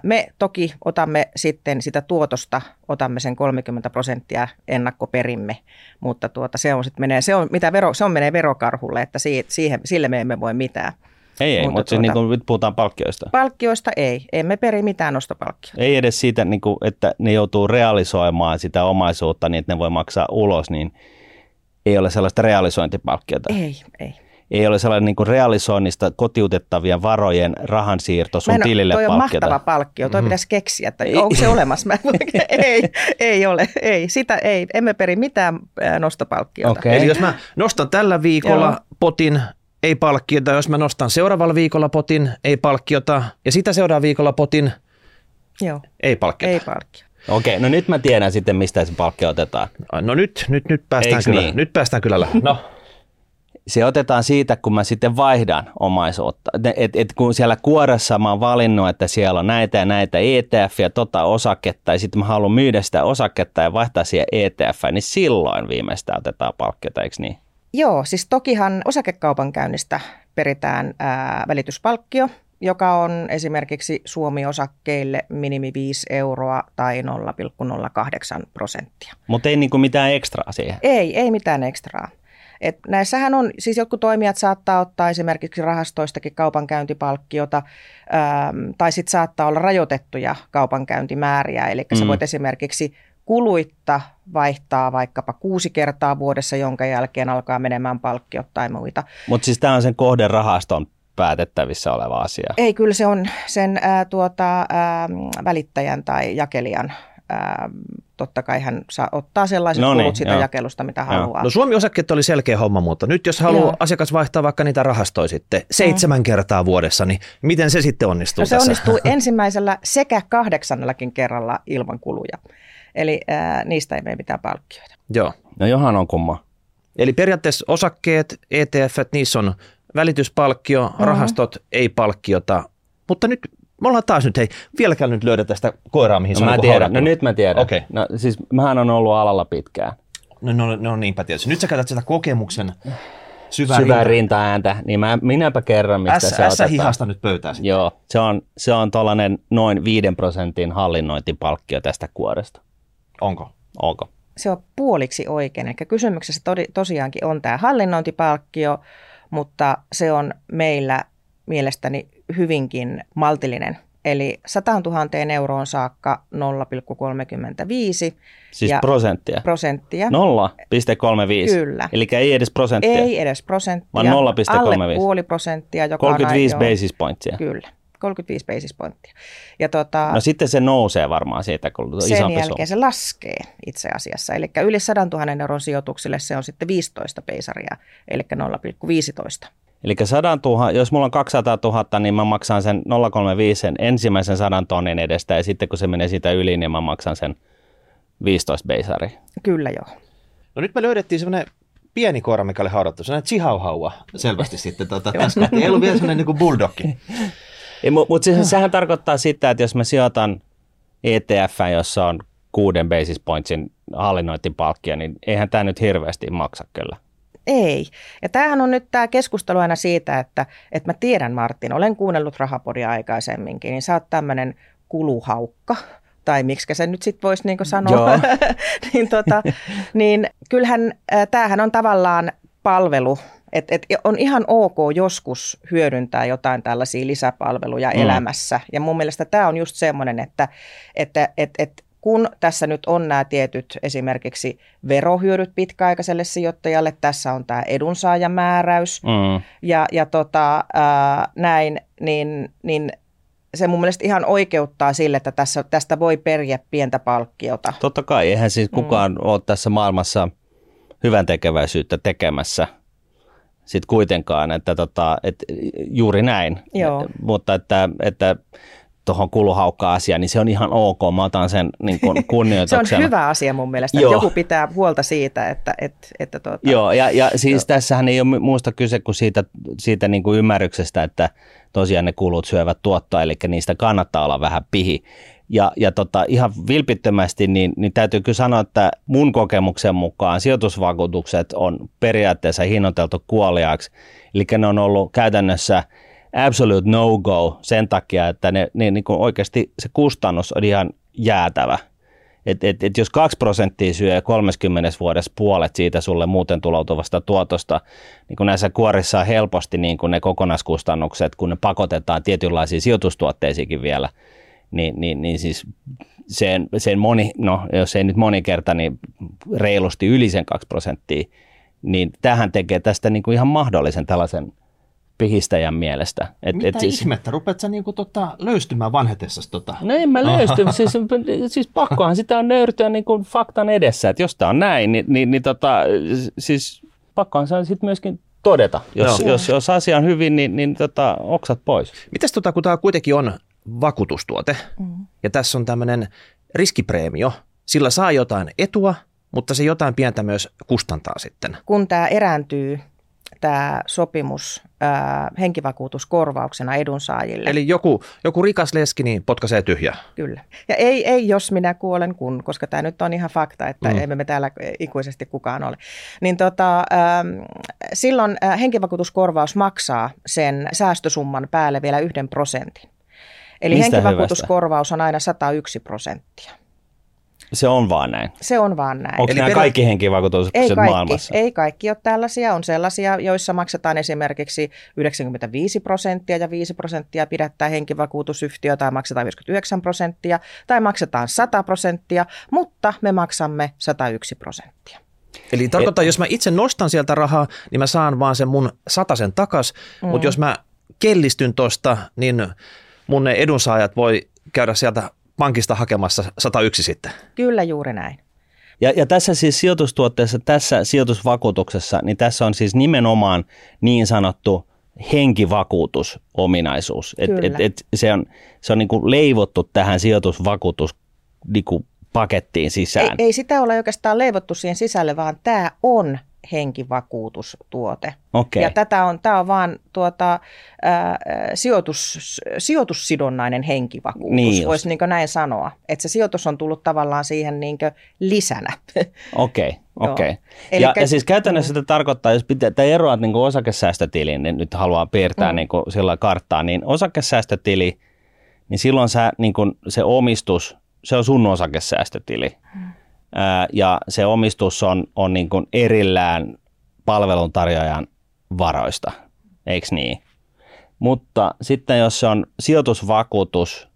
me toki otamme sitten sitä tuotosta, otamme sen 30 prosenttia ennakkoperimme, mutta tuota, se on sitten menee, se on, mitä vero, se on menee verokarhulle, että siihen, sille me emme voi mitään. Ei, ei, mutta, mutta tuota, niin kuin nyt puhutaan palkkioista. Palkkioista ei, emme peri mitään nostopalkkiota. Ei edes siitä, niin kuin, että ne joutuu realisoimaan sitä omaisuutta niin, että ne voi maksaa ulos, niin ei ole sellaista realisointipalkkiota. Ei, ei ei ole sellainen niin kuin realisoinnista kotiutettavien varojen rahansiirto sun no, tilille toi on mahtava palkkio, toi mm-hmm. pitäisi keksiä, että ei. onko se olemassa. Mä, [LAUGHS] ei, ei ole, ei, sitä ei, emme peri mitään nostopalkkiota. Okay. Eli jos mä nostan tällä viikolla Joo. potin, ei palkkiota, jos mä nostan seuraavalla viikolla potin, ei palkkiota, ja sitä seuraavalla viikolla potin, Joo. ei palkkiota. Ei palkkiota. Okei, no nyt mä tiedän sitten, mistä se palkkio otetaan. No nyt, nyt, nyt päästään Eiks kyllä. Niin? Nyt päästään kyllä. No, se otetaan siitä, kun mä sitten vaihdan omaisuutta. Et, et kun siellä kuoressa mä oon valinnut, että siellä on näitä ja näitä ETF ja tota osaketta, ja sitten mä haluan myydä sitä osaketta ja vaihtaa siihen ETF, niin silloin viimeistään otetaan palkkiota, eikö niin? Joo, siis tokihan osakekaupankäynnistä peritään ää, välityspalkkio, joka on esimerkiksi Suomi-osakkeille minimi 5 euroa tai 0,08 prosenttia. Mutta ei niinku mitään ekstraa siihen? Ei, ei mitään ekstraa. Et näissähän on, siis jotkut toimijat saattaa ottaa esimerkiksi rahastoistakin kaupankäyntipalkkiota, äm, tai sitten saattaa olla rajoitettuja kaupankäyntimääriä, eli mm. sä voit esimerkiksi kuluitta vaihtaa vaikkapa kuusi kertaa vuodessa, jonka jälkeen alkaa menemään palkkiot tai muita. Mutta siis tämä on sen kohden rahaston päätettävissä oleva asia? Ei, kyllä se on sen ää, tuota, ää, välittäjän tai jakelijan ää, totta kai hän saa ottaa sellaiset No niin, kulut sitä joo. jakelusta, mitä Joo. haluaa. No Suomi-osakkeet oli selkeä homma, mutta nyt jos haluaa Joo. asiakas vaihtaa vaikka niitä rahastoja sitten seitsemän kertaa vuodessa, niin miten se sitten onnistuu No se tässä? onnistuu [LAUGHS] ensimmäisellä sekä kahdeksannellakin kerralla ilman kuluja. Eli ää, niistä ei mene mitään palkkioita. Joo. No johan on kumma. Eli periaatteessa osakkeet, ETF, niissä on välityspalkkio, mm-hmm. rahastot, ei palkkiota. Mutta nyt me ollaan taas nyt, hei, vieläkään nyt löydä tästä koiraa, mihin No, se on mä niinku tiedän. No nyt mä tiedän. Okei. No siis mähän on ollut alalla pitkään. No, no, no niinpä tietysti. Nyt sä käytät sitä kokemuksen syvää, Syvää rintaa. rintaääntä, niin mä, minäpä kerran, mistä S, se otetaan. hihasta nyt pöytään sitten. Joo, se on, se on tuollainen noin 5 prosentin hallinnointipalkkio tästä kuoresta. Onko? Onko? Se on puoliksi oikein. Eli kysymyksessä todi, tosiaankin on tämä hallinnointipalkkio, mutta se on meillä mielestäni hyvinkin maltillinen. Eli 100 000 euroon saakka 0,35 Siis Ja prosenttia. prosenttia. 0,35. Kyllä. Eli ei edes prosenttia. Ei edes prosenttia. Vaan 0,35. Alle puoli prosenttia, joka 35 on basis pointsia. Kyllä, 35 basis pointtia. Ja tota, No sitten se nousee varmaan siitä, kun sen isompi jälkeen summa. se laskee itse asiassa. Eli yli 100 000 euron sijoituksille se on sitten 15 peisaria, eli 0,15. Eli 100 000, jos mulla on 200 000, niin mä maksan sen 0,35 sen ensimmäisen 100 tonnin edestä, ja sitten kun se menee siitä yli, niin mä maksan sen 15 beisari. Kyllä joo. No nyt me löydettiin semmoinen pieni koira, mikä oli haudattu, semmoinen chihuahua selvästi sitten tota, tässä. Ei ollut vielä semmoinen niin kuin bulldogki. Mutta mut siis, sehän tarkoittaa sitä, että jos mä sijoitan ETF, jossa on kuuden basis pointsin hallinnointipalkkio, niin eihän tämä nyt hirveästi maksa kyllä. Ei. Ja tämähän on nyt tämä keskustelu aina siitä, että, että mä tiedän Martin, olen kuunnellut Rahapodia aikaisemminkin, niin sä oot tämmöinen kuluhaukka, tai miksi se nyt sitten voisi niin sanoa, [LAUGHS] niin, tota, niin kyllähän äh, tämähän on tavallaan palvelu, että et on ihan ok joskus hyödyntää jotain tällaisia lisäpalveluja mm. elämässä. Ja mun mielestä tämä on just semmoinen, että, että et, et, kun tässä nyt on nämä tietyt esimerkiksi verohyödyt pitkäaikaiselle sijoittajalle, tässä on tämä edunsaajamääräys Mm. ja, ja tota, ää, näin, niin, niin se mun mielestä ihan oikeuttaa sille, että tässä, tästä voi periä pientä palkkiota. Totta kai, eihän siis kukaan mm. ole tässä maailmassa hyvän tekeväisyyttä tekemässä sitten kuitenkaan, että tota, et juuri näin. Joo. Mutta että, että tuohon kuluhaukka-asiaan, niin se on ihan ok, mä otan sen niin kuin [LAUGHS] Se on kunnioituksena. hyvä asia mun mielestä, Joo. että joku pitää huolta siitä, että, että, että tuota, Joo, ja, ja siis Joo. tässähän ei ole muusta kyse kuin siitä, siitä niin kuin ymmärryksestä, että tosiaan ne kulut syövät tuottoa, eli niistä kannattaa olla vähän pihi. Ja, ja tota, ihan vilpittömästi, niin, niin täytyy kyllä sanoa, että mun kokemuksen mukaan sijoitusvakuutukset on periaatteessa hinnoiteltu kuoliaaksi. Eli ne on ollut käytännössä absolute no-go sen takia, että ne, ne niin kuin oikeasti se kustannus on ihan jäätävä. Et, et, et jos 2 prosenttia syö 30 vuodessa puolet siitä sulle muuten tuloutuvasta tuotosta, niin kun näissä kuorissa on helposti niin kun ne kokonaiskustannukset, kun ne pakotetaan tietynlaisiin sijoitustuotteisiinkin vielä, niin, niin, niin siis sen, sen moni, no jos ei nyt monikerta, niin reilusti yli sen 2 prosenttia, niin tähän tekee tästä niin kuin ihan mahdollisen tällaisen pihistäjän mielestä. Et, Mitä et siis, ihmettä, rupeat sä niinku tota, löystymään vanhetessasi tota? No en mä löysty, siis, siis pakkohan sitä on nöyrtyä niin kuin faktan edessä, että jos tämä on näin, niin, niin, niin tota, siis pakkohan se on sitten myöskin todeta. Jos, Joo. jos, jos asia on hyvin, niin, niin tota, oksat pois. Mitäs tota, kun tämä kuitenkin on vakuutustuote Mm. ja tässä on tämmöinen riskipreemio, sillä saa jotain etua, mutta se jotain pientä myös kustantaa sitten. kun tämä erääntyy, tämä sopimus ää, henkivakuutuskorvauksena edunsaajille. Eli joku, joku rikas leski niin potkaisee tyhjää. Kyllä. Ja ei, ei jos minä kuolen kun, koska tämä nyt on ihan fakta, että Mm. mm. emme me täällä ikuisesti kukaan ole. Niin tota, ähm, silloin äh, henkivakuutuskorvaus maksaa sen säästösumman päälle vielä yhden prosentin. Eli Mistä henkivakuutuskorvaus on aina 101 prosenttia. Se on vaan näin. Se on vaan näin. Onko Eli nämä peria- kaikki henkivakuutukset Ei kaikki, maailmassa? ei kaikki ole tällaisia. On sellaisia, joissa maksetaan esimerkiksi 95 prosenttia ja 5 prosenttia pidättää henkivakuutusyhtiö tai maksetaan 59 prosenttia tai maksetaan 100 prosenttia, mutta me maksamme 101 prosenttia. Eli tarkoittaa, jos mä itse nostan sieltä rahaa, niin mä saan vaan sen mun satasen takas, mm. mutta jos mä kellistyn tosta, niin mun ne edunsaajat voi käydä sieltä pankista hakemassa 101 sitten. Kyllä juuri näin. Ja, ja tässä siis sijoitustuotteessa, tässä sijoitusvakuutuksessa, niin tässä on siis nimenomaan niin sanottu henkivakuutusominaisuus. Et, et, et se on, se on niin kuin leivottu tähän sijoitusvakuutus niin kuin pakettiin sisään. Ei, ei sitä ole oikeastaan leivottu siihen sisälle, vaan tämä on henkivakuutustuote. Okay. Ja tätä on, tämä on vaan tuota, ää, sijoitus, sijoitussidonnainen henkivakuutus, niin voisi niin näin sanoa. Että se sijoitus on tullut tavallaan siihen niin lisänä. [LAUGHS] Okei, okay, okei. Okay. Ja, ja siis käytännössä mm. se tarkoittaa, jos pitää, että eroat niin osakesäästötiliin, niin nyt haluaa piirtää mm. niin kuin sillä karttaa, niin osakesäästötili, niin silloin sä, niin kuin se omistus, se on sun osakesäästötili. Mm ja se omistus on, on niin kuin erillään palveluntarjoajan varoista, eikö niin? Mutta sitten jos se on sijoitusvakuutus,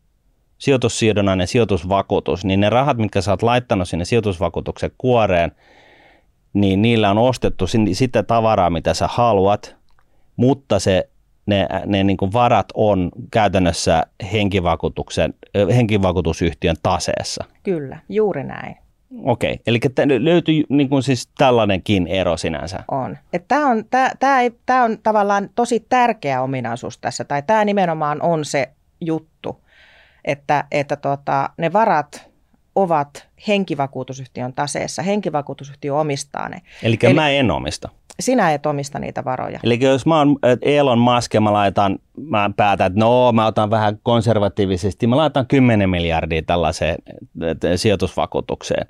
sijoitussidonnainen sijoitusvakuutus, niin ne rahat, mitkä sä oot laittanut sinne sijoitusvakuutuksen kuoreen, niin niillä on ostettu sitä tavaraa, mitä sä haluat, mutta se, ne, ne niin kuin varat on käytännössä henkivakuutuksen, henkivakuutusyhtiön taseessa. Kyllä, juuri näin. Okei, eli löytyy niin kuin siis tällainenkin ero sinänsä. On. Tämä on, tää, tää, tää on tavallaan tosi tärkeä ominaisuus tässä, tai tämä nimenomaan on se juttu, että, että tota, ne varat ovat henkivakuutusyhtiön taseessa. Henkivakuutusyhtiö omistaa ne. Eli, Eli mä en omista. Sinä et omista niitä varoja. Eli jos mä oon Elon Musk ja mä laitan, mä päätän, että no mä otan vähän konservatiivisesti, mä laitan 10 miljardia tällaiseen sijoitusvakuutukseen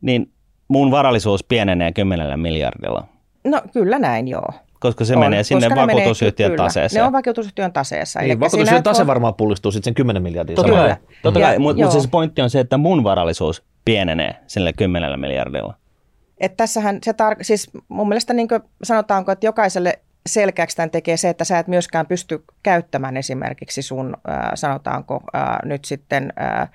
niin mun varallisuus pienenee 10 miljardilla. No kyllä näin, joo. Koska se on, menee sinne vakuutusyhtiön menee, taseeseen. Ne on vakuutusyhtiön taseessa. Niin, vakuutusyhtiön tase on... varmaan pullistuu sitten sen 10 miljardia. Totta kai, totta kai. mutta mut se pointti on se, että mun varallisuus pienenee sille 10 miljardilla. Et tässähän se tar- siis mun mielestä niin sanotaanko, että jokaiselle selkeäksi tämän tekee se, että sä et myöskään pysty käyttämään esimerkiksi sun, äh, sanotaanko äh, nyt sitten... Äh,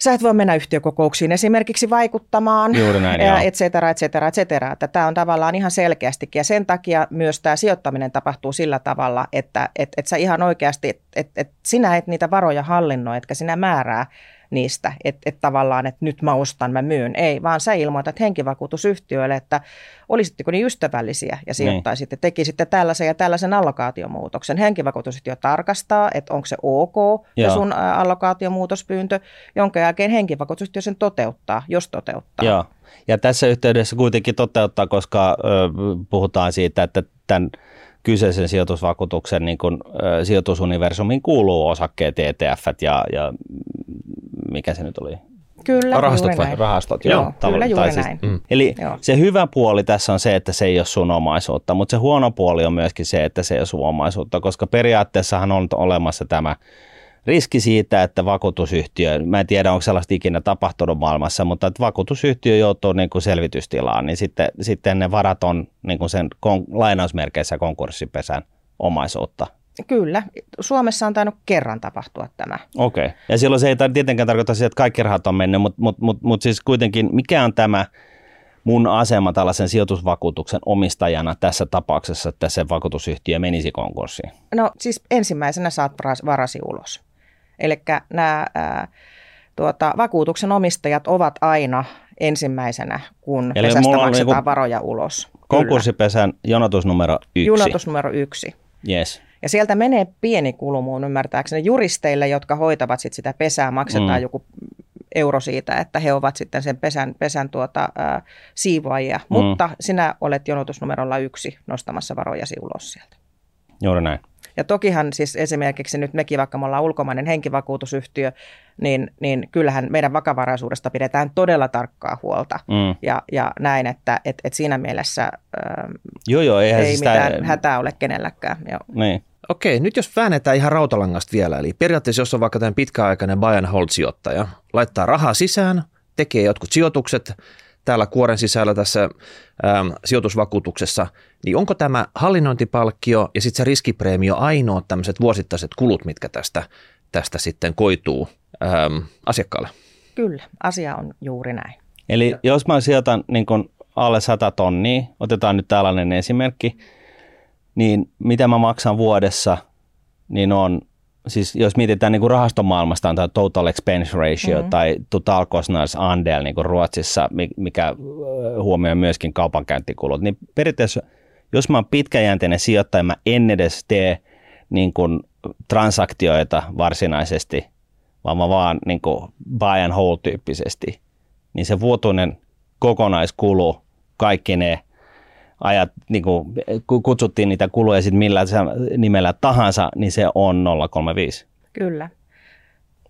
Sä et voi mennä yhtiökokouksiin esimerkiksi vaikuttamaan, Juuri näin, [LAUGHS] et cetera, et cetera, et cetera. Tämä on tavallaan ihan selkeästikin ja sen takia myös tämä sijoittaminen tapahtuu sillä tavalla, että et, et sä ihan oikeasti, että et, et sinä et niitä varoja hallinnoi, etkä sinä määrää niistä, että et tavallaan, että nyt mä ostan, mä myyn. Ei, vaan sä ilmoitat henkivakuutusyhtiöille, että olisitteko niin ystävällisiä ja sijoittaisitte, niin. tekisitte tällaisen ja tällaisen allokaatiomuutoksen. Henkivakuutusyhtiö tarkastaa, että onko se ok Joo. sun allokaatiomuutospyyntö, jonka jälkeen henkivakuutusyhtiö sen toteuttaa, jos toteuttaa. Joo. Ja tässä yhteydessä kuitenkin toteuttaa, koska ö, puhutaan siitä, että tämän kyseisen sijoitusvakuutuksen niin kun, ö, sijoitusuniversumiin kuuluu osakkeet, ETF ja, ja mikä se nyt oli? Kyllä, Rahastot juuri vai? näin. Rahastot, joo. joo kyllä juuri siis, näin. Mm. Eli joo. se hyvä puoli tässä on se, että se ei ole sun omaisuutta, mutta se huono puoli on myöskin se, että se ei ole sun omaisuutta, koska periaatteessahan on olemassa tämä riski siitä, että vakuutusyhtiö, mä en tiedä onko sellaista ikinä tapahtunut maailmassa, mutta että vakuutusyhtiö joutuu niin kuin selvitystilaan, niin sitten, sitten ne varat on niin kuin sen kon, lainausmerkeissä konkurssipesän omaisuutta. Kyllä. Suomessa on tainnut kerran tapahtua tämä. Okei. Okay. Ja silloin se ei tietenkään tarkoita sitä, että kaikki rahat on mennyt, mutta mut, mut, mut siis kuitenkin mikä on tämä mun asema tällaisen sijoitusvakuutuksen omistajana tässä tapauksessa, että se vakuutusyhtiö menisi konkurssiin? No siis ensimmäisenä saat varasi ulos. Eli nämä ää, tuota, vakuutuksen omistajat ovat aina ensimmäisenä, kun Eli pesästä maksetaan niinku varoja ulos. Konkurssipesän jonotusnumero yksi. Jonotusnumero yksi. Yes. Ja sieltä menee pieni kulu muun ymmärtääkseni juristeille, jotka hoitavat sit sitä pesää, maksetaan mm. joku euro siitä, että he ovat sitten sen pesän, pesän tuota, ää, siivoajia. Mm. Mutta sinä olet jonotusnumerolla yksi nostamassa varojasi ulos sieltä. Juuri näin. Ja tokihan siis esimerkiksi nyt mekin, vaikka me ollaan ulkomainen henkivakuutusyhtiö, niin, niin kyllähän meidän vakavaraisuudesta pidetään todella tarkkaa huolta. Mm. Ja, ja näin, että et, et siinä mielessä ää, joo, joo, ei siis mitään sitä... hätää ole kenelläkään. Joo. Niin. Okei, nyt jos väännetään ihan rautalangasta vielä, eli periaatteessa jos on vaikka tämän pitkäaikainen buy and hold sijoittaja, laittaa rahaa sisään, tekee jotkut sijoitukset täällä kuoren sisällä tässä äm, sijoitusvakuutuksessa, niin onko tämä hallinnointipalkkio ja sitten se riskipreemio ainoa tämmöiset vuosittaiset kulut, mitkä tästä, tästä sitten koituu äm, asiakkaalle? Kyllä, asia on juuri näin. Eli jos mä sijoitan niin kun alle 100 tonnia, otetaan nyt tällainen esimerkki, niin mitä mä maksan vuodessa, niin on siis jos mietitään niin kuin rahastomaailmasta, on tämä total expense ratio mm-hmm. tai total kostnadsandel niin kuin Ruotsissa, mikä huomioi myöskin kaupankäyntikulut, niin periaatteessa jos mä oon pitkäjänteinen sijoittaja, mä en edes tee niin kuin transaktioita varsinaisesti, vaan mä vaan niin kuin buy and hold tyyppisesti, niin se vuotuinen kokonaiskulu, kaikki ne ajat, niin kuin kutsuttiin niitä kuluja sitten millä nimellä tahansa, niin se on 035. Kyllä.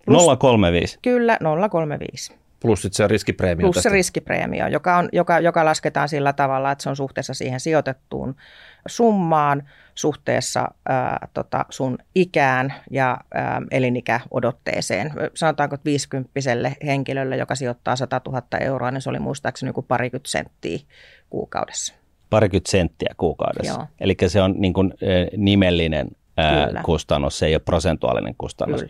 Plus, 035. Kyllä, 035. Plus sitten se riskipreemio. Plus tästä. se riskipreemio, joka, on, joka, joka lasketaan sillä tavalla, että se on suhteessa siihen sijoitettuun summaan, suhteessa ää, tota, sun ikään ja ää, elinikäodotteeseen. Sanotaanko, että 50 henkilölle, joka sijoittaa 100 000 euroa, niin se oli muistaakseni joku parikymmentä senttiä kuukaudessa parikymmentä senttiä kuukaudessa. Eli se on niin kuin, nimellinen ää, kustannus, se ei ole prosentuaalinen kustannus.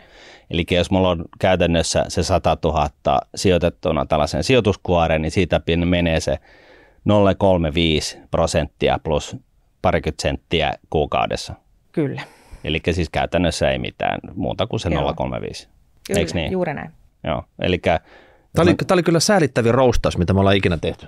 Eli jos mulla on käytännössä se 100 000 sijoitettuna tällaisen sijoituskuoreen, niin siitä menee se 0,35 prosenttia plus parikymmentä senttiä kuukaudessa. Kyllä. Eli siis käytännössä ei mitään muuta kuin se Joo. 0,35. Kyllä, niin? juuri näin. Joo, eli Tämä oli, tämä oli kyllä säälittävin roustaus, mitä me ollaan ikinä tehty.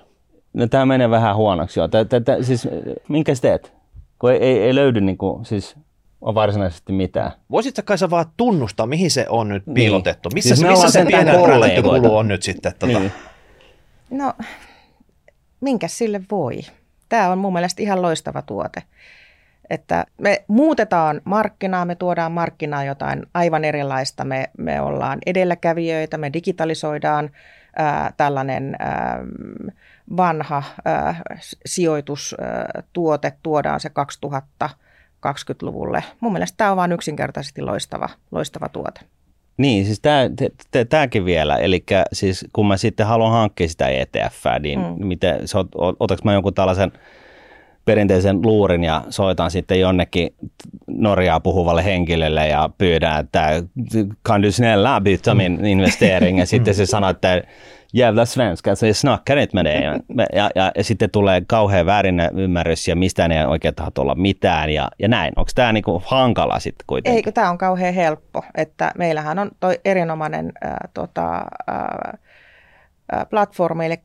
No tämä menee vähän huonoksi jo. Tää, tää, tää, siis, minkä sä teet? Kun ei, ei, ei löydy niin kuin, siis on varsinaisesti mitään. Voisitko Kaisa vaan tunnustaa, mihin se on nyt niin. piilotettu? Missä, siis missä se pienen kulu on nyt sitten? Tuota? Niin. No, minkä sille voi? Tämä on mun mielestä ihan loistava tuote. Että me muutetaan markkinaa, me tuodaan markkinaa jotain aivan erilaista. Me, me ollaan edelläkävijöitä, me digitalisoidaan ää, tällainen... Ää, vanha äh, sijoitustuote tuodaan se 2020-luvulle. Mun mielestä tämä on vain yksinkertaisesti loistava, loistava tuote. Niin, siis tämäkin vielä, eli siis kun mä sitten haluan hankkia sitä ETF, niin mm. miten, otaks mä jonkun tällaisen perinteisen luurin ja soitan sitten jonnekin Norjaa puhuvalle henkilölle ja pyydän, että kan du snälla byta min investering ja [LAUGHS] sitten se sanoo, että jävla svenska, så jag snackar inte med dig. [LAUGHS] Ja, ja, ja sitten tulee kauhean väärin ymmärrys ja mistään ei oikein tahto olla mitään ja, ja näin. Onko tämä niinku hankala sitten kuitenkin? Eikö tämä on kauhean helppo, että meillähän on toi erinomainen äh, tota, äh, platformi, eli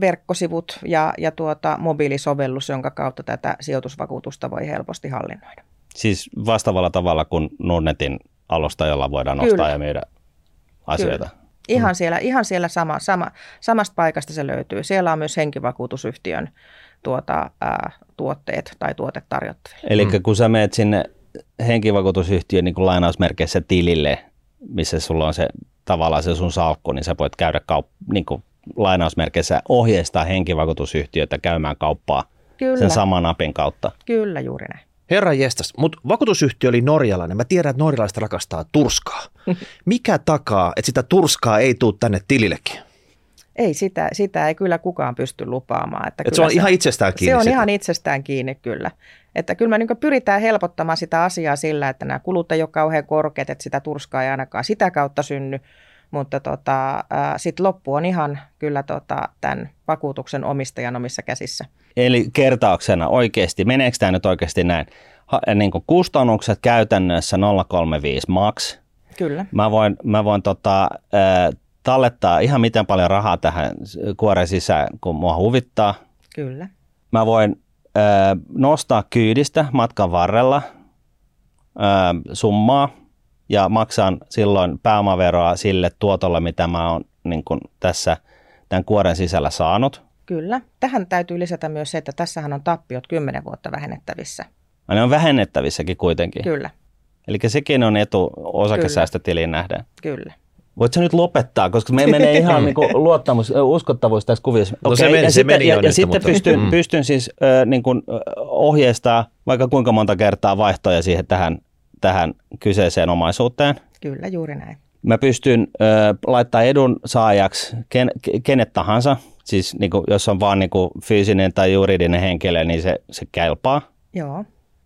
verkkosivut ja, ja tuota, mobiilisovellus, jonka kautta tätä sijoitusvakuutusta voi helposti hallinnoida. Siis vastaavalla tavalla kuin Nordnetin alusta, jolla voidaan Kyllä. ostaa ja myydä asioita. Kyllä. Ihan mm. siellä, ihan siellä sama, sama, samasta paikasta se löytyy. Siellä on myös henkivakuutusyhtiön tuota, ää, tuotteet tai tuotet tarjottaville. Eli mm. kun sä menet sinne henkivakuutusyhtiön niin kuin lainausmerkeissä tilille, missä sulla on se tavallaan se sun salkku, niin sä voit käydä kaup- niin kuin lainausmerkeissä ohjeistaa henkivakuutusyhtiötä käymään kauppaa Kyllä. sen saman napin kautta. Kyllä, juuri näin. Herra jestas, mutta vakuutusyhtiö oli norjalainen. Mä tiedän, että norjalaiset rakastaa turskaa. [LAUGHS] Mikä takaa, että sitä turskaa ei tule tänne tilillekin? Ei, sitä, sitä ei kyllä kukaan pysty lupaamaan. Että Et se on se, ihan itsestään kiinni? Se on sitten. ihan itsestään kiinni, kyllä. Että kyllä me niin pyritään helpottamaan sitä asiaa sillä, että nämä kulut ei ole kauhean korkeat, että sitä turskaa ei ainakaan sitä kautta synny. Mutta tota, sitten loppu on ihan kyllä tota, tämän vakuutuksen omistajan omissa käsissä. Eli kertauksena oikeasti, meneekö tämä nyt oikeasti näin? Ha, niin kuin kustannukset käytännössä 035 max. Kyllä. Mä voin, mä voin tota, äh, tallettaa ihan miten paljon rahaa tähän kuoren sisään, kun mua huvittaa. Kyllä. Mä voin äh, nostaa kyydistä matkan varrella äh, summaa ja maksan silloin pääomaveroa sille tuotolle, mitä mä oon niin tässä tämän kuoren sisällä saanut. Kyllä. Tähän täytyy lisätä myös se, että tässähän on tappiot 10 vuotta vähennettävissä. Ja ne on vähennettävissäkin kuitenkin. Kyllä. Eli sekin on etu osakesäästötiliin nähden. Kyllä. Voitko nyt lopettaa, koska me menee ihan niin kuin [LAUGHS] luottamus, uskottavuus tässä kuviossa. No okay. se meni, ja se sitten, meni ja, ja, ja sitten mutta... pystyn, mm. pystyn siis äh, niin kuin, ohjeistaa vaikka kuinka monta kertaa vaihtoja siihen tähän, tähän kyseiseen omaisuuteen. Kyllä, juuri näin. Mä pystyn äh, laittaa edun saajaksi ken, kenet tahansa, siis niin kuin, jos on vaan niin kuin, fyysinen tai juridinen henkilö, niin se, se kelpaa. Joo.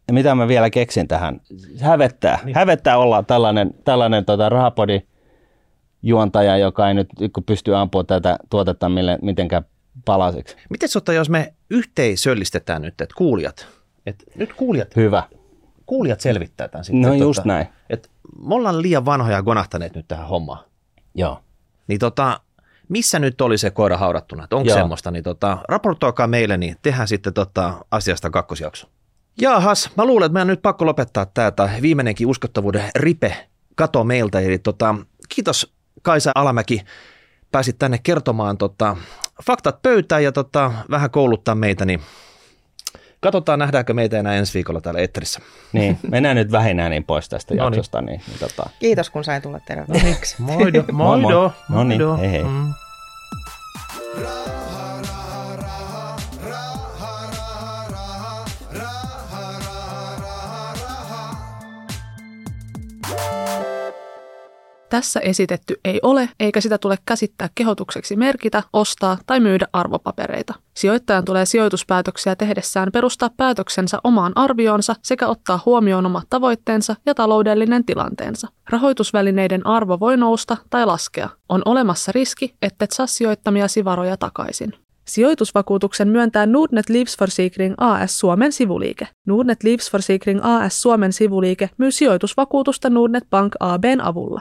Ja mitä mä vielä keksin tähän? Hävettää. Niin. Hävettää olla tällainen, tällainen tota, rahapodi juontaja, joka ei nyt pysty ampua tätä tuotetta mille, mitenkään palasiksi. Miten sotta, jos me yhteisöllistetään nyt, että kuulijat, että nyt kuulijat. Hyvä. kuulijat selvittää tämän sitten. No just näin. Et me ollaan liian vanhoja gonahtaneet nyt tähän hommaan. Joo. Niin tota, missä nyt oli se koira haudattuna, että onko Joo. semmoista, niin tota, raportoikaa meille, niin tehdään sitten tota, asiasta kakkosjakso. Jaahas, mä luulen, että meidän on nyt pakko lopettaa tai viimeinenkin uskottavuuden ripe kato meiltä, eli tota, kiitos Kaisa Alamäki, pääsit tänne kertomaan tota, faktat pöytään ja tota, vähän kouluttaa meitä, niin katsotaan nähdäänkö meitä enää ensi viikolla täällä Etterissä. Niin, mennään nyt vähinään niin pois tästä No niin. jaksosta. Niin, niin tota. Kiitos, kun sain tulla terveeksi. Moido, Moi, moi. No niin, hei hei. Mm. Tässä esitetty ei ole, eikä sitä tule käsittää kehotukseksi merkitä, ostaa tai myydä arvopapereita. Sijoittajan tulee sijoituspäätöksiä tehdessään perustaa päätöksensä omaan arvioonsa sekä ottaa huomioon omat tavoitteensa ja taloudellinen tilanteensa. Rahoitusvälineiden arvo voi nousta tai laskea. On olemassa riski, ettet saa sijoittamiasi varoja takaisin. Sijoitusvakuutuksen myöntää Nordnet Livsforsikring AS Suomen sivuliike. Nordnet Livsforsikring AS Suomen sivuliike myy sijoitusvakuutusta Nordnet Bank ABn avulla.